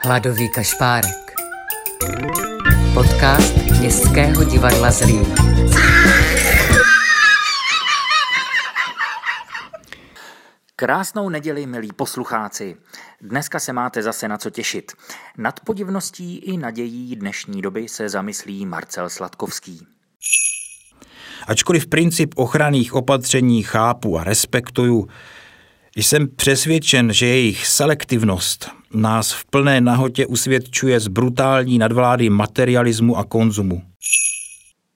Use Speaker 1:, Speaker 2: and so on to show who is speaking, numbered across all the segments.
Speaker 1: Hladový kašpárek. Podcast Městského divadla Zlín.
Speaker 2: Krásnou neděli, milí poslucháci. Dneska se máte zase na co těšit. Nad podivností i nadějí dnešní doby se zamyslí Marcel Sladkovský.
Speaker 3: Ačkoliv princip ochranných opatření chápu a respektuju, jsem přesvědčen, že jejich selektivnost nás v plné nahotě usvědčuje z brutální nadvlády materialismu a konzumu.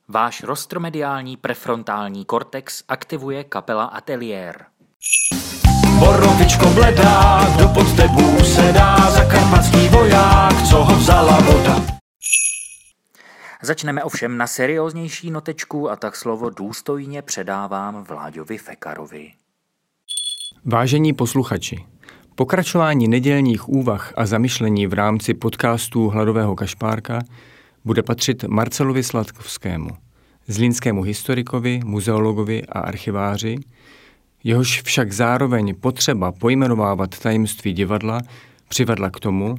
Speaker 2: Váš rostromediální prefrontální kortex aktivuje kapela Atelier.
Speaker 4: Borovičko bledá, kdo pod tebou sedá, zakarpatský voják, co ho vzala voda.
Speaker 2: Začneme ovšem na serióznější notečku a tak slovo důstojně předávám Vláďovi Fekarovi.
Speaker 5: Vážení posluchači, pokračování nedělních úvah a zamyšlení v rámci podcastů Hladového kašpárka bude patřit Marcelovi Sladkovskému, zlínskému historikovi, muzeologovi a archiváři, jehož však zároveň potřeba pojmenovávat tajemství divadla přivedla k tomu,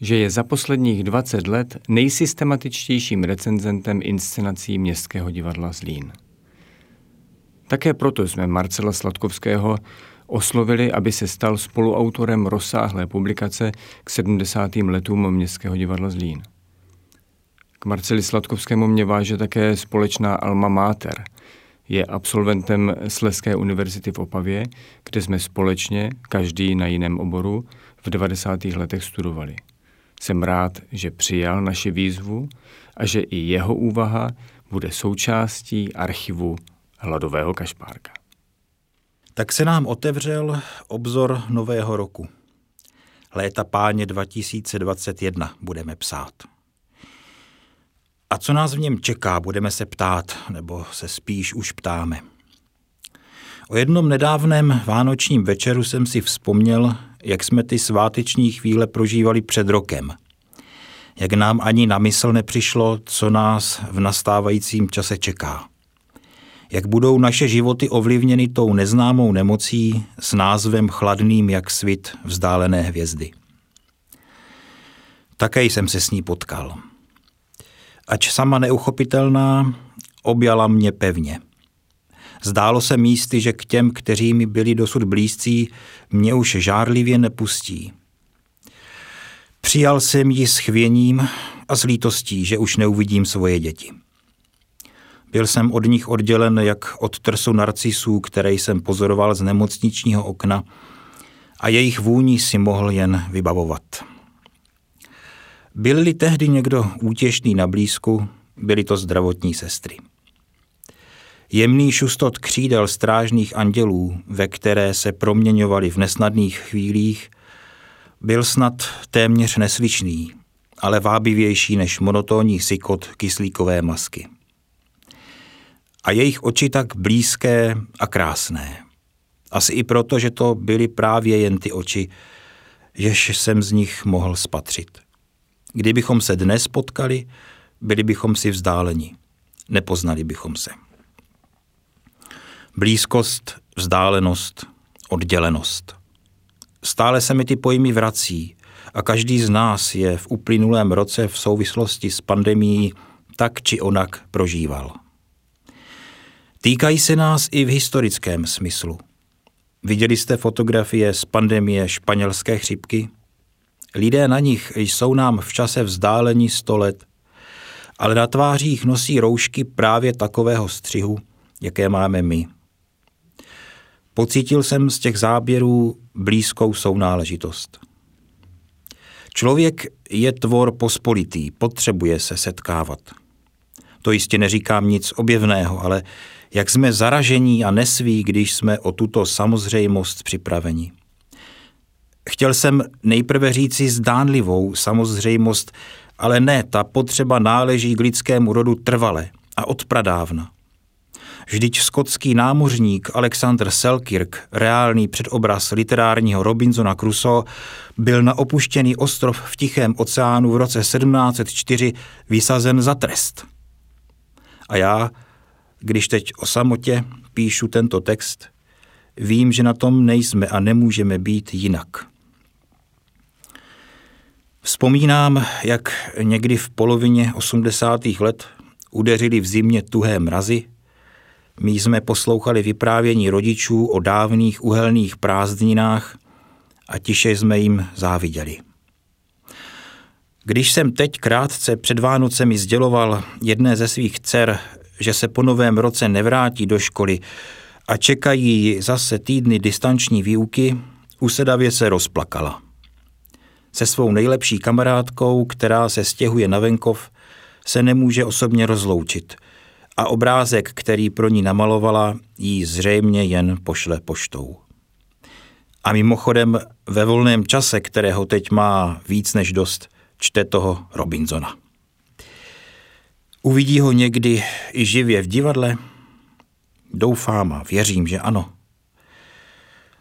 Speaker 5: že je za posledních 20 let nejsystematičtějším recenzentem inscenací Městského divadla Zlín. Také proto jsme Marcela Sladkovského oslovili, aby se stal spoluautorem rozsáhlé publikace k 70. letům Městského divadla Zlín. K Marceli Sladkovskému mě váže také společná Alma Mater. Je absolventem Sleské univerzity v Opavě, kde jsme společně, každý na jiném oboru, v 90. letech studovali. Jsem rád, že přijal naši výzvu a že i jeho úvaha bude součástí archivu Hladového kašpárka.
Speaker 3: Tak se nám otevřel obzor nového roku. Léta páně 2021 budeme psát. A co nás v něm čeká, budeme se ptát, nebo se spíš už ptáme. O jednom nedávném vánočním večeru jsem si vzpomněl, jak jsme ty sváteční chvíle prožívali před rokem. Jak nám ani na mysl nepřišlo, co nás v nastávajícím čase čeká jak budou naše životy ovlivněny tou neznámou nemocí s názvem chladným jak svit vzdálené hvězdy. Také jsem se s ní potkal. Ač sama neuchopitelná, objala mě pevně. Zdálo se místy, že k těm, kteří mi byli dosud blízcí, mě už žárlivě nepustí. Přijal jsem ji s chvěním a s lítostí, že už neuvidím svoje děti. Byl jsem od nich oddělen jak od trsu narcisů, které jsem pozoroval z nemocničního okna a jejich vůní si mohl jen vybavovat. Byl-li tehdy někdo útěšný na blízku, byly to zdravotní sestry. Jemný šustot křídel strážných andělů, ve které se proměňovali v nesnadných chvílích, byl snad téměř neslyšný, ale vábivější než monotónní sykot kyslíkové masky a jejich oči tak blízké a krásné. Asi i proto, že to byly právě jen ty oči, jež jsem z nich mohl spatřit. Kdybychom se dnes potkali, byli bychom si vzdáleni. Nepoznali bychom se. Blízkost, vzdálenost, oddělenost. Stále se mi ty pojmy vrací a každý z nás je v uplynulém roce v souvislosti s pandemí tak či onak prožíval. Týkají se nás i v historickém smyslu. Viděli jste fotografie z pandemie španělské chřipky? Lidé na nich jsou nám v čase vzdáleni sto let, ale na tvářích nosí roušky právě takového střihu, jaké máme my. Pocítil jsem z těch záběrů blízkou sounáležitost. Člověk je tvor pospolitý, potřebuje se setkávat. To jistě neříkám nic objevného, ale jak jsme zaražení a nesví, když jsme o tuto samozřejmost připraveni. Chtěl jsem nejprve říci zdánlivou samozřejmost, ale ne, ta potřeba náleží k lidskému rodu trvale a od pradávna. Vždyť skotský námořník Alexander Selkirk, reálný předobraz literárního Robinsona Crusoe, byl na opuštěný ostrov v Tichém oceánu v roce 1704 vysazen za trest. A já, když teď o samotě píšu tento text, vím, že na tom nejsme a nemůžeme být jinak. Vzpomínám, jak někdy v polovině 80. let udeřili v zimě tuhé mrazy. My jsme poslouchali vyprávění rodičů o dávných uhelných prázdninách a tiše jsme jim záviděli. Když jsem teď krátce před Vánocemi sděloval jedné ze svých dcer, že se po novém roce nevrátí do školy a čekají zase týdny distanční výuky, usedavě se rozplakala. Se svou nejlepší kamarádkou, která se stěhuje na venkov, se nemůže osobně rozloučit a obrázek, který pro ní namalovala, jí zřejmě jen pošle poštou. A mimochodem ve volném čase, kterého teď má víc než dost, čte toho Robinsona. Uvidí ho někdy i živě v divadle? Doufám a věřím, že ano.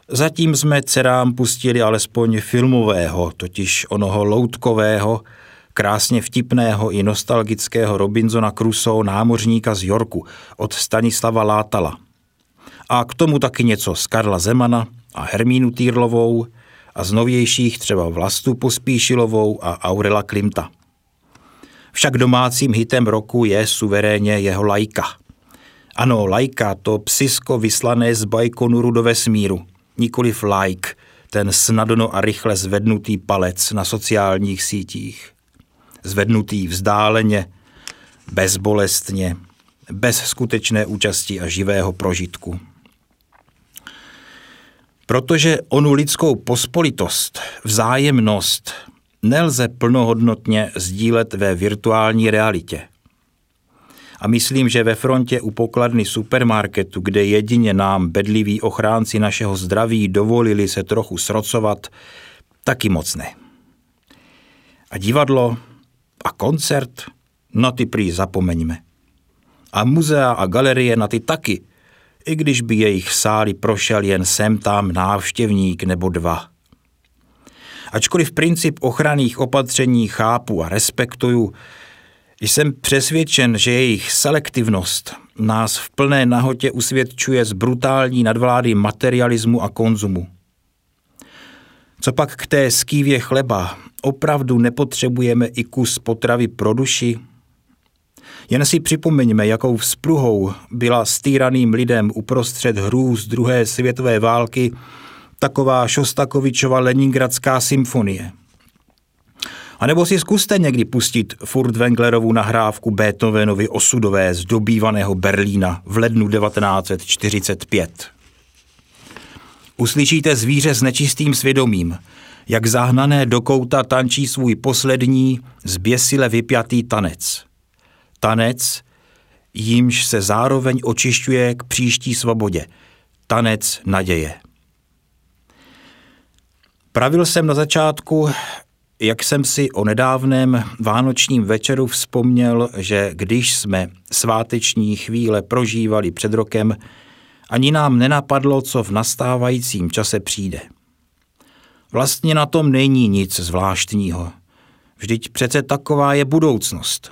Speaker 3: Zatím jsme dcerám pustili alespoň filmového, totiž onoho loutkového, krásně vtipného i nostalgického Robinsona Crusoe námořníka z Yorku od Stanislava Látala. A k tomu taky něco z Karla Zemana a Hermínu Týrlovou a z novějších třeba Vlastu Pospíšilovou a Aurela Klimta. Však domácím hitem roku je suverénně jeho lajka. Ano, lajka, to psisko vyslané z Bajkonuru do vesmíru, nikoliv like, ten snadno a rychle zvednutý palec na sociálních sítích. Zvednutý vzdáleně, bezbolestně, bez skutečné účasti a živého prožitku. Protože onu lidskou pospolitost, vzájemnost nelze plnohodnotně sdílet ve virtuální realitě. A myslím, že ve frontě u pokladny supermarketu, kde jedině nám bedliví ochránci našeho zdraví dovolili se trochu srocovat, taky moc ne. A divadlo a koncert, na ty prý zapomeňme. A muzea a galerie na ty taky, i když by jejich sály prošel jen sem tam návštěvník nebo dva. Ačkoliv princip ochranných opatření chápu a respektuju, jsem přesvědčen, že jejich selektivnost nás v plné nahotě usvědčuje z brutální nadvlády materialismu a konzumu. Co pak k té skývě chleba? Opravdu nepotřebujeme i kus potravy pro duši? Jen si připomeňme, jakou vzpruhou byla stýraným lidem uprostřed hrůz druhé světové války taková Šostakovičova Leningradská symfonie. A nebo si zkuste někdy pustit Furt Wenglerovu nahrávku Beethovenovi osudové z dobývaného Berlína v lednu 1945. Uslyšíte zvíře s nečistým svědomím, jak zahnané do kouta tančí svůj poslední, zběsile vypjatý tanec. Tanec, jímž se zároveň očišťuje k příští svobodě. Tanec naděje. Pravil jsem na začátku, jak jsem si o nedávném vánočním večeru vzpomněl, že když jsme sváteční chvíle prožívali před rokem, ani nám nenapadlo, co v nastávajícím čase přijde. Vlastně na tom není nic zvláštního. Vždyť přece taková je budoucnost.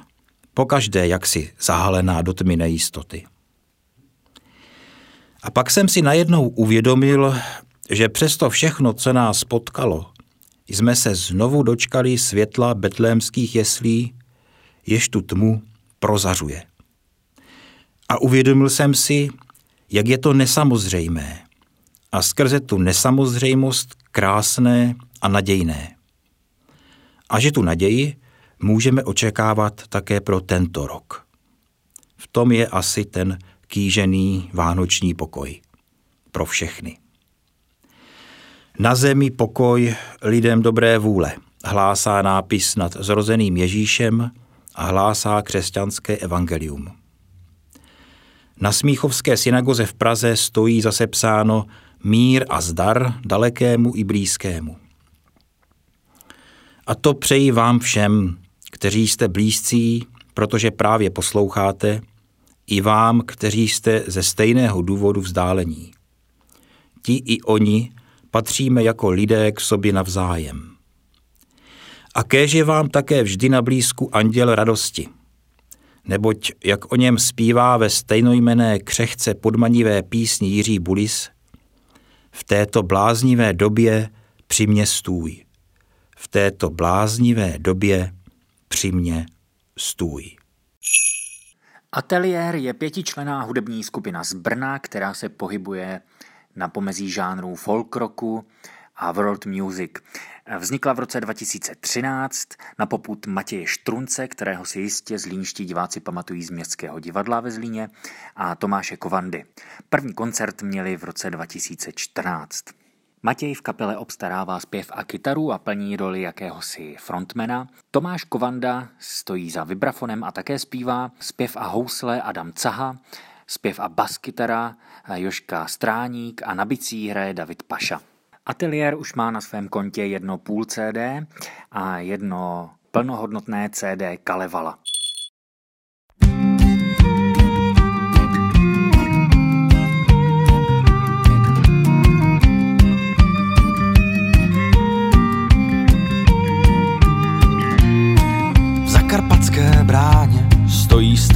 Speaker 3: Pokaždé jaksi zahalená do tmy nejistoty. A pak jsem si najednou uvědomil, že přesto všechno, co nás potkalo, jsme se znovu dočkali světla betlémských jeslí, jež tu tmu prozařuje. A uvědomil jsem si, jak je to nesamozřejmé a skrze tu nesamozřejmost krásné a nadějné. A že tu naději můžeme očekávat také pro tento rok. V tom je asi ten kýžený vánoční pokoj pro všechny. Na zemi pokoj lidem dobré vůle, hlásá nápis nad zrozeným Ježíšem a hlásá křesťanské evangelium. Na Smíchovské synagoze v Praze stojí zase psáno mír a zdar dalekému i blízkému. A to přeji vám všem, kteří jste blízcí, protože právě posloucháte, i vám, kteří jste ze stejného důvodu vzdálení. Ti i oni patříme jako lidé k sobě navzájem. A kéž je vám také vždy na blízku anděl radosti. Neboť, jak o něm zpívá ve stejnojmené křehce podmanivé písni Jiří Bulis, v této bláznivé době při mě stůj. v této bláznivé době při stůj.
Speaker 2: Ateliér je pětičlená hudební skupina z Brna, která se pohybuje na pomezí žánrů folk rocku a world music. Vznikla v roce 2013 na poput Matěje Štrunce, kterého si jistě zlínští diváci pamatují z Městského divadla ve Zlíně, a Tomáše Kovandy. První koncert měli v roce 2014. Matěj v kapele obstarává zpěv a kytaru a plní roli jakéhosi frontmana. Tomáš Kovanda stojí za vibrafonem a také zpívá. Zpěv a housle Adam Caha, zpěv a baskytara Joška Stráník a na bicí hraje David Paša. Ateliér už má na svém kontě jedno půl CD a jedno plnohodnotné CD Kalevala.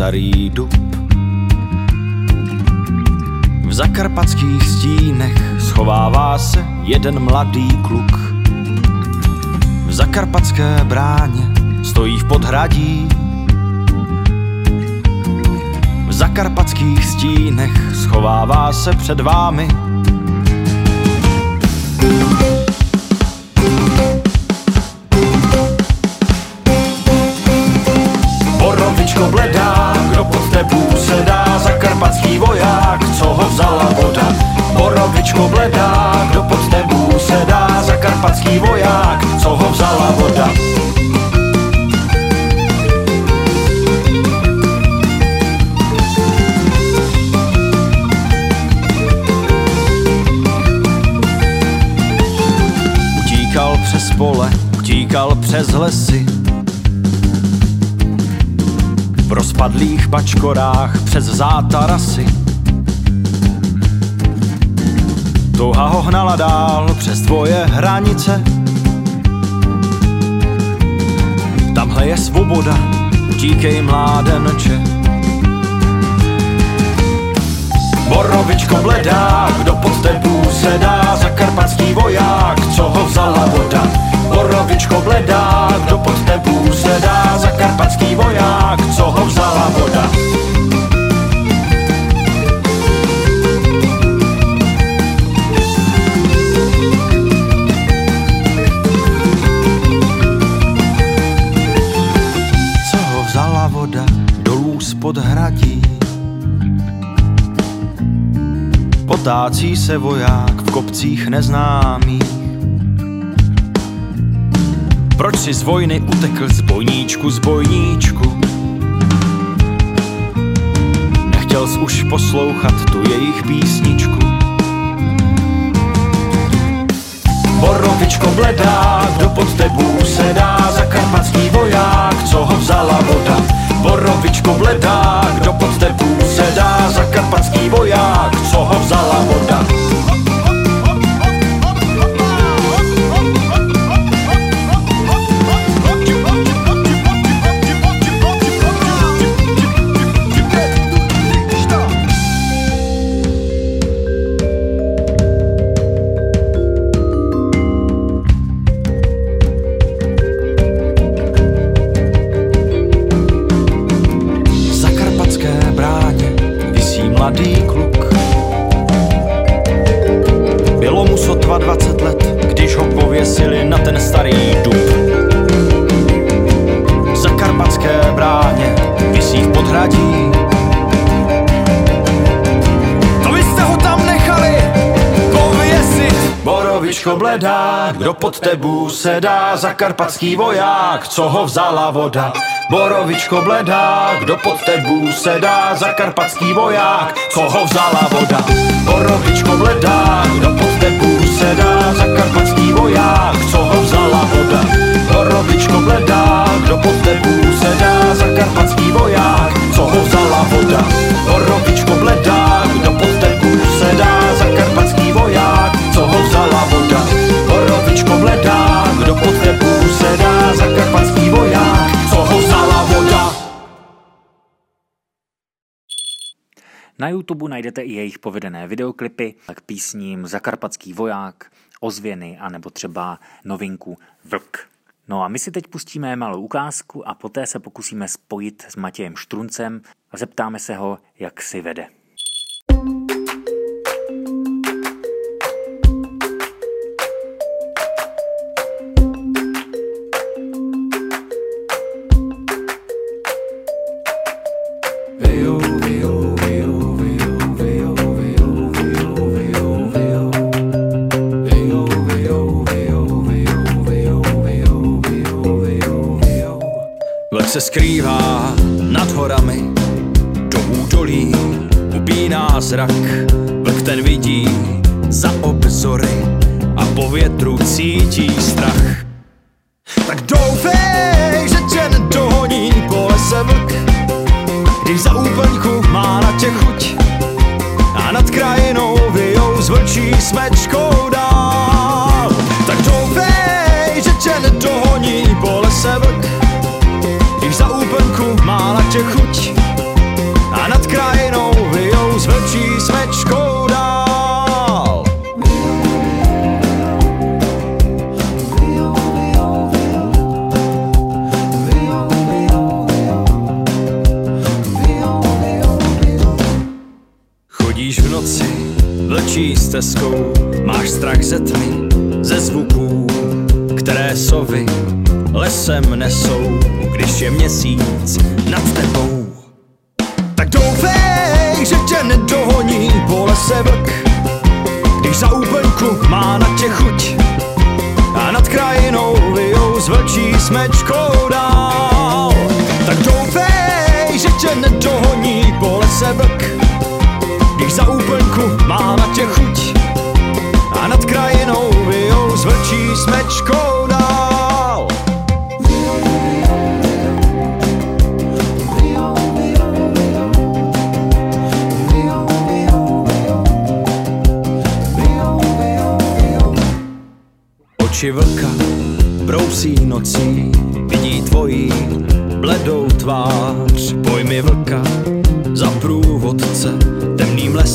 Speaker 4: Starý dub. V zakarpatských stínech schovává se jeden mladý kluk. V zakarpatské bráně stojí v podhradí. V zakarpatských stínech schovává se před vámi. Co ho vzala voda. Utíkal přes pole, utíkal přes lesy, v rozpadlých bačkorách přes zátarasy. Touha ho hnala dál přes tvoje hranice. Tamhle je svoboda, utíkej mládenče. Borovičko bledá, kdo pod tebou sedá, zakarpatský voják, co ho vzala voda. Borovičko bledá, kdo pod tebou sedá, zakarpatský voják, co ho vzala voda. Potácí se voják v kopcích neznámých. Proč si z vojny utekl z bojníčku, z bojníčku? Nechtěl jsi už poslouchat tu jejich písničku. Borovičko bledá, kdo pod tebou sedá, zakarpatský voják, co ho vzala voda. Borovičko bledá, kdo pod tebou sedá, zakarpatský voják, pod tebou sedá, zakarpatský voják, co ho vzala voda. Borovičko bledá, kdo pod tebou sedá, zakarpatský voják, co ho vzala voda. Borovičko bledá, kdo pod tebou sedá, zakarpatský voják, co ho vzala voda. Borovičko bledá, kdo pod tebou sedá, zakarpatský voják, co ho vzala voda. Borovičko bledá,
Speaker 2: Na YouTube najdete i jejich povedené videoklipy k písním Zakarpatský voják, Ozvěny a nebo třeba novinku Vlk. No a my si teď pustíme malou ukázku a poté se pokusíme spojit s Matějem Štruncem a zeptáme se ho, jak si vede.
Speaker 4: Zrak. Vlk ten vidí za obzory a po větru cítí strach. Tak doufej, že tě nedohoní po lese vlk, když za úplňku má na tě chuť a nad krajinou vyjou z vlčí smečkou dál. Tak doufej, že tě nedohoní po lese vlk, když za úplnku má na tě chuť nedohoní po lese vlk, když za úplňku má na tě chuť a nad krajinou vyjou z vlčí smečkou dál. Oči vlka brousí nocí, vidí tvojí bledou tvář.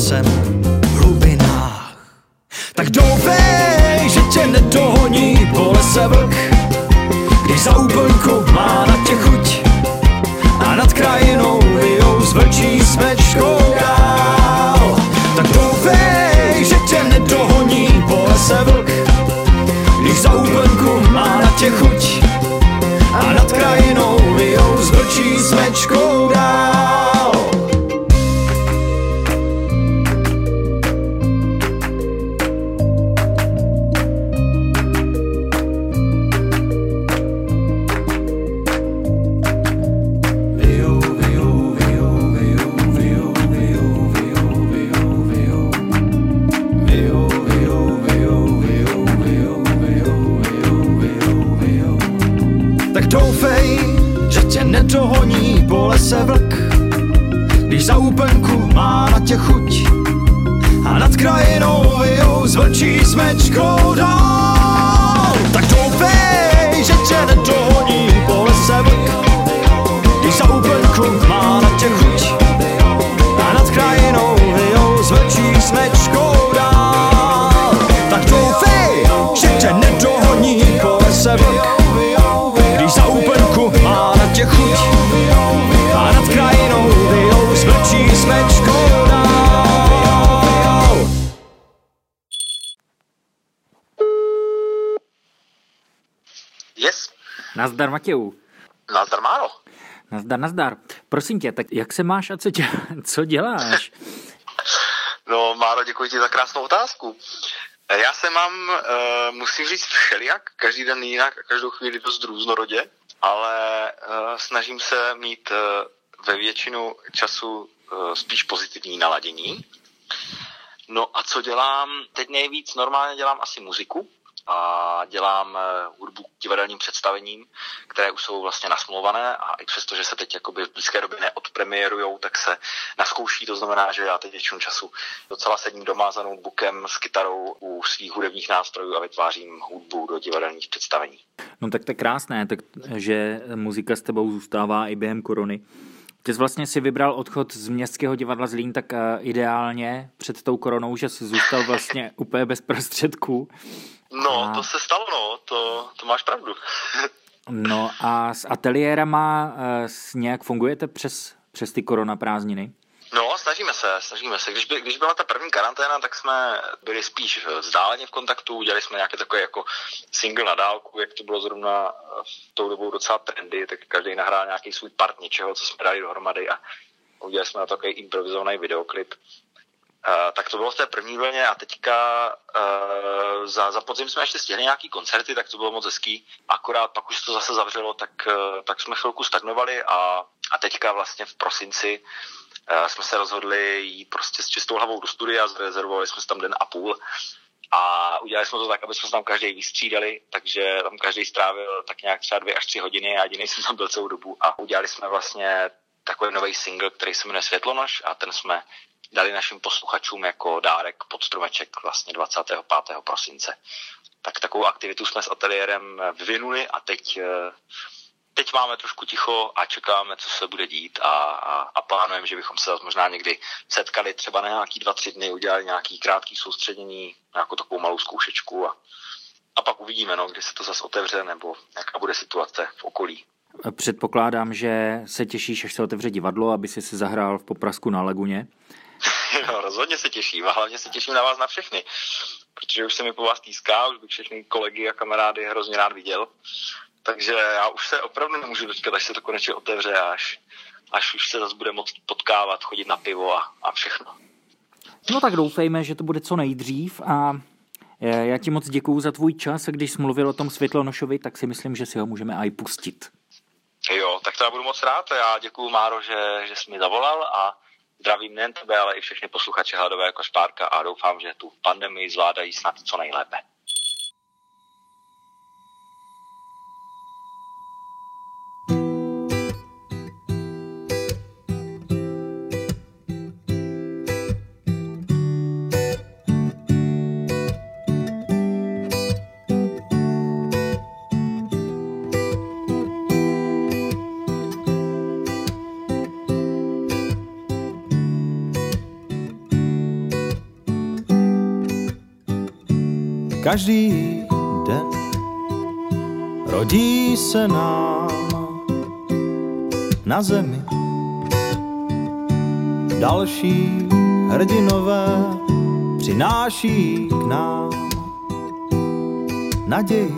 Speaker 6: Sam.
Speaker 2: Nazdar Matěju.
Speaker 6: nazdar Máro.
Speaker 2: Nazdar, nazdar. Prosím tě, tak jak se máš a co, tě, co děláš?
Speaker 6: No Máro, děkuji ti za krásnou otázku. Já se mám, uh, musím říct, všelijak, každý den jinak a každou chvíli dost různorodě, ale uh, snažím se mít uh, ve většinu času uh, spíš pozitivní naladění. No a co dělám? Teď nejvíc normálně dělám asi muziku a dělám eh, hudbu divadelním představením, které už jsou vlastně nasmluvané a i přesto, že se teď jakoby v blízké době neodpremiérujou, tak se naskouší. To znamená, že já teď většinu času docela sedím doma za notebookem s kytarou u svých hudebních nástrojů a vytvářím hudbu do divadelních představení.
Speaker 2: No tak to je krásné, tak, že muzika s tebou zůstává i během korony. Ty jsi vlastně si vybral odchod z Městského divadla Zlín tak uh, ideálně před tou koronou, že jsi zůstal vlastně úplně bez prostředků.
Speaker 6: No,
Speaker 2: A-
Speaker 6: to se stalo, no, to, to máš pravdu.
Speaker 2: No a s ateliérama uh, nějak fungujete přes, přes ty korona prázdniny?
Speaker 6: No, snažíme se, snažíme se. Když, by, když byla ta první karanténa, tak jsme byli spíš vzdáleně v kontaktu, udělali jsme nějaký takový jako single na dálku, jak to bylo zrovna v tou dobou docela trendy, tak každý nahrál nějaký svůj part něčeho, co jsme dali dohromady a udělali jsme na takový improvizovaný videoklip. Uh, tak to bylo v té první vlně a teďka uh, za, za podzim jsme ještě stihli nějaký koncerty, tak to bylo moc hezký. Akorát pak už to zase zavřelo, tak, uh, tak jsme chvilku stagnovali a, a teďka vlastně v prosinci uh, jsme se rozhodli jít prostě s čistou hlavou do studia, zrezervovali jsme si tam den a půl a udělali jsme to tak, aby jsme se tam každý vystřídali, takže tam každý strávil tak nějak třeba dvě až tři hodiny a jediný jsem tam byl celou dobu a udělali jsme vlastně takový nový single, který se jmenuje Světlonož a ten jsme dali našim posluchačům jako dárek pod stromeček vlastně 25. prosince. Tak takovou aktivitu jsme s ateliérem vyvinuli a teď, eh, teď máme trošku ticho a čekáme, co se bude dít a, a, a plánujeme, že bychom se možná někdy setkali třeba na nějaký dva, tři dny, udělali nějaký krátký soustředění, jako takovou malou zkoušečku a, a pak uvidíme, no, kdy se to zase otevře nebo jaká bude situace v okolí.
Speaker 2: Předpokládám, že se těšíš, až se otevře divadlo, aby si se zahrál v Poprasku na Laguně.
Speaker 6: no, rozhodně se těším a hlavně se těším na vás na všechny, protože už se mi po vás týská, už bych všechny kolegy a kamarády hrozně rád viděl. Takže já už se opravdu nemůžu dočkat, až se to konečně otevře, až, až už se zase bude moct potkávat, chodit na pivo a, a všechno.
Speaker 2: No tak doufejme, že to bude co nejdřív a e, já ti moc děkuju za tvůj čas a když jsi mluvil o tom Světlonošovi, tak si myslím, že si ho můžeme i pustit.
Speaker 6: Jo, tak to já budu moc rád. Já děkuju Máro, že, že jsi mi zavolal a Zdravím nejen tebe, ale i všechny posluchače Hladové Špárka a doufám, že tu pandemii zvládají snad co nejlépe.
Speaker 4: Každý den. Rodí se nám na zemi další hrdinové přináší k nám naději,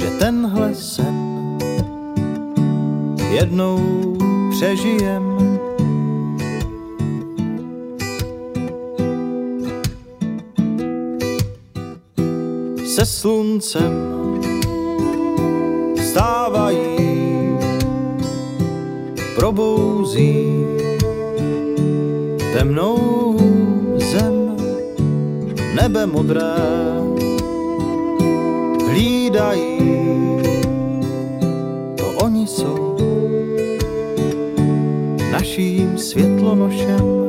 Speaker 4: že tenhle sen jednou přežijem se sluncem stávají, probouzí temnou zem, nebe modré hlídají, to oni jsou naším světlonošem.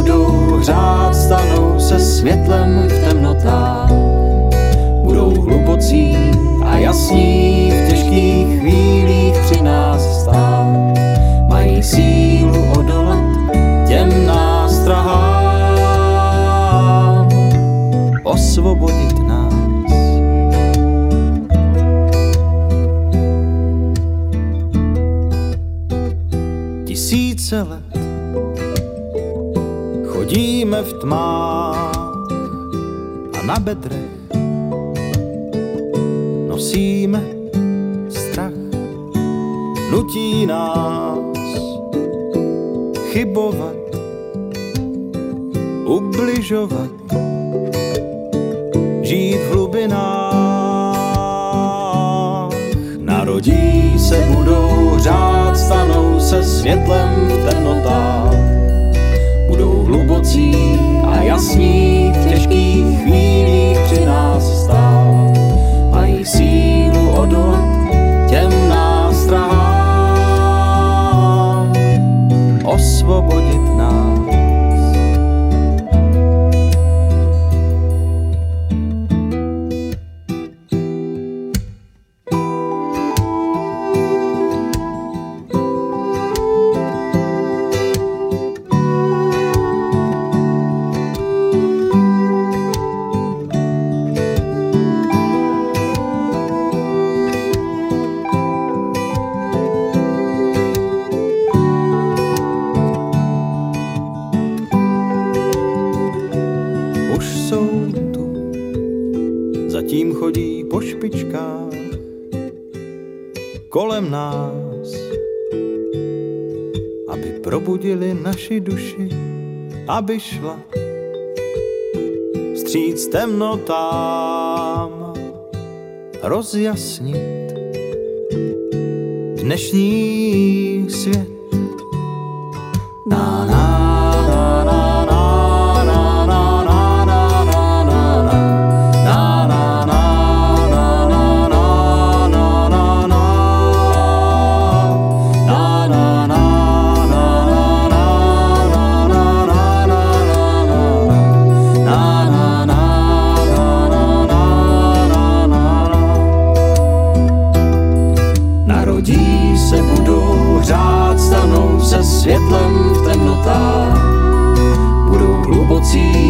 Speaker 4: Budou hřát, stanou se světlem v temnotách. Budou hlubocí a jasní v těžkých chvílích a zatím chodí po špičkách kolem nás, aby probudili naši duši, aby šla vstříc temnotám rozjasnit dnešní svět. Na, na. See.